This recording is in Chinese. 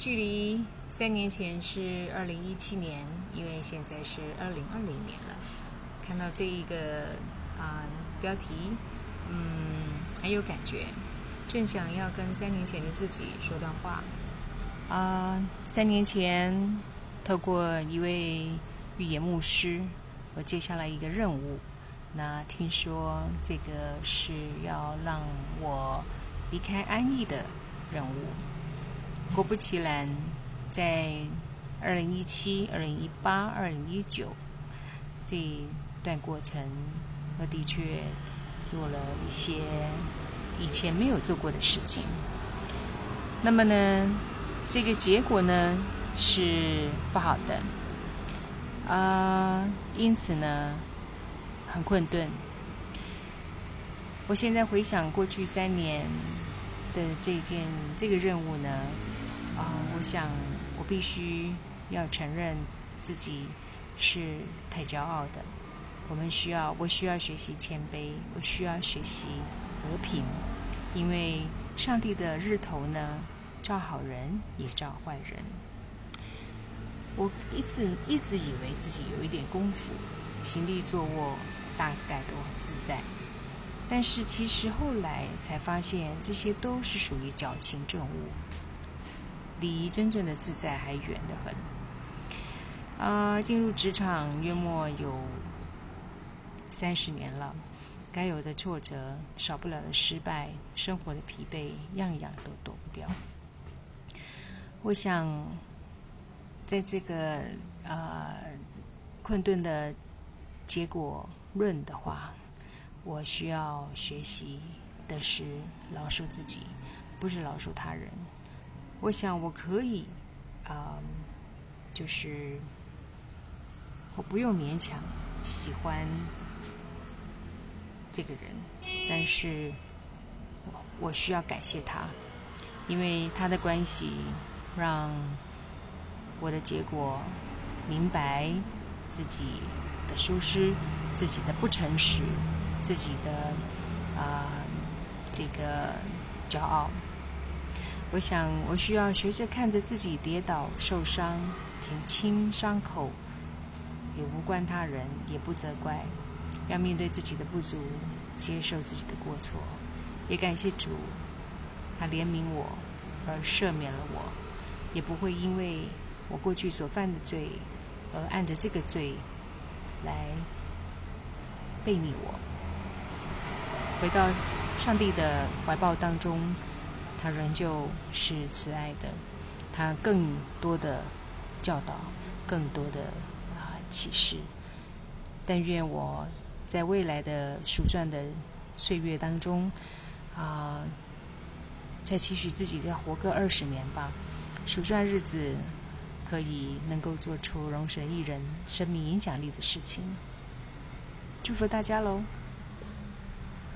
距离三年前是二零一七年，因为现在是二零二零年了。看到这一个啊标题，嗯，很有感觉，正想要跟三年前的自己说段话。啊，三年前，透过一位预言牧师，我接下来一个任务。那听说这个是要让我离开安逸的任务。果不其然，在二零一七、二零一八、二零一九这一段过程，我的确做了一些以前没有做过的事情。那么呢，这个结果呢是不好的啊，因此呢。很困顿。我现在回想过去三年的这件这个任务呢，啊，我想我必须要承认自己是太骄傲的。我们需要，我需要学习谦卑，我需要学习和平，因为上帝的日头呢，照好人也照坏人。我一直一直以为自己有一点功夫，行立坐卧。大概都很自在，但是其实后来才发现，这些都是属于矫情政务，离真正的自在还远得很。啊，进入职场约莫有三十年了，该有的挫折，少不了的失败，生活的疲惫，样样都躲不掉。我想，在这个呃困顿的结果。论的话，我需要学习的是饶恕自己，不是饶恕他人。我想我可以，啊，就是我不用勉强喜欢这个人，但是我需要感谢他，因为他的关系让我的结果明白自己的疏失。自己的不诚实，自己的啊这个骄傲，我想我需要学着看着自己跌倒受伤，挺清伤口，也无关他人，也不责怪，要面对自己的不足，接受自己的过错，也感谢主，他怜悯我而赦免了我，也不会因为我过去所犯的罪而按着这个罪来。背逆我，回到上帝的怀抱当中，他仍旧是慈爱的。他更多的教导，更多的啊启示。但愿我在未来的数算的岁月当中，啊，再期许自己再活个二十年吧。数算日子，可以能够做出容神一人生命影响力的事情。祝福大家喽！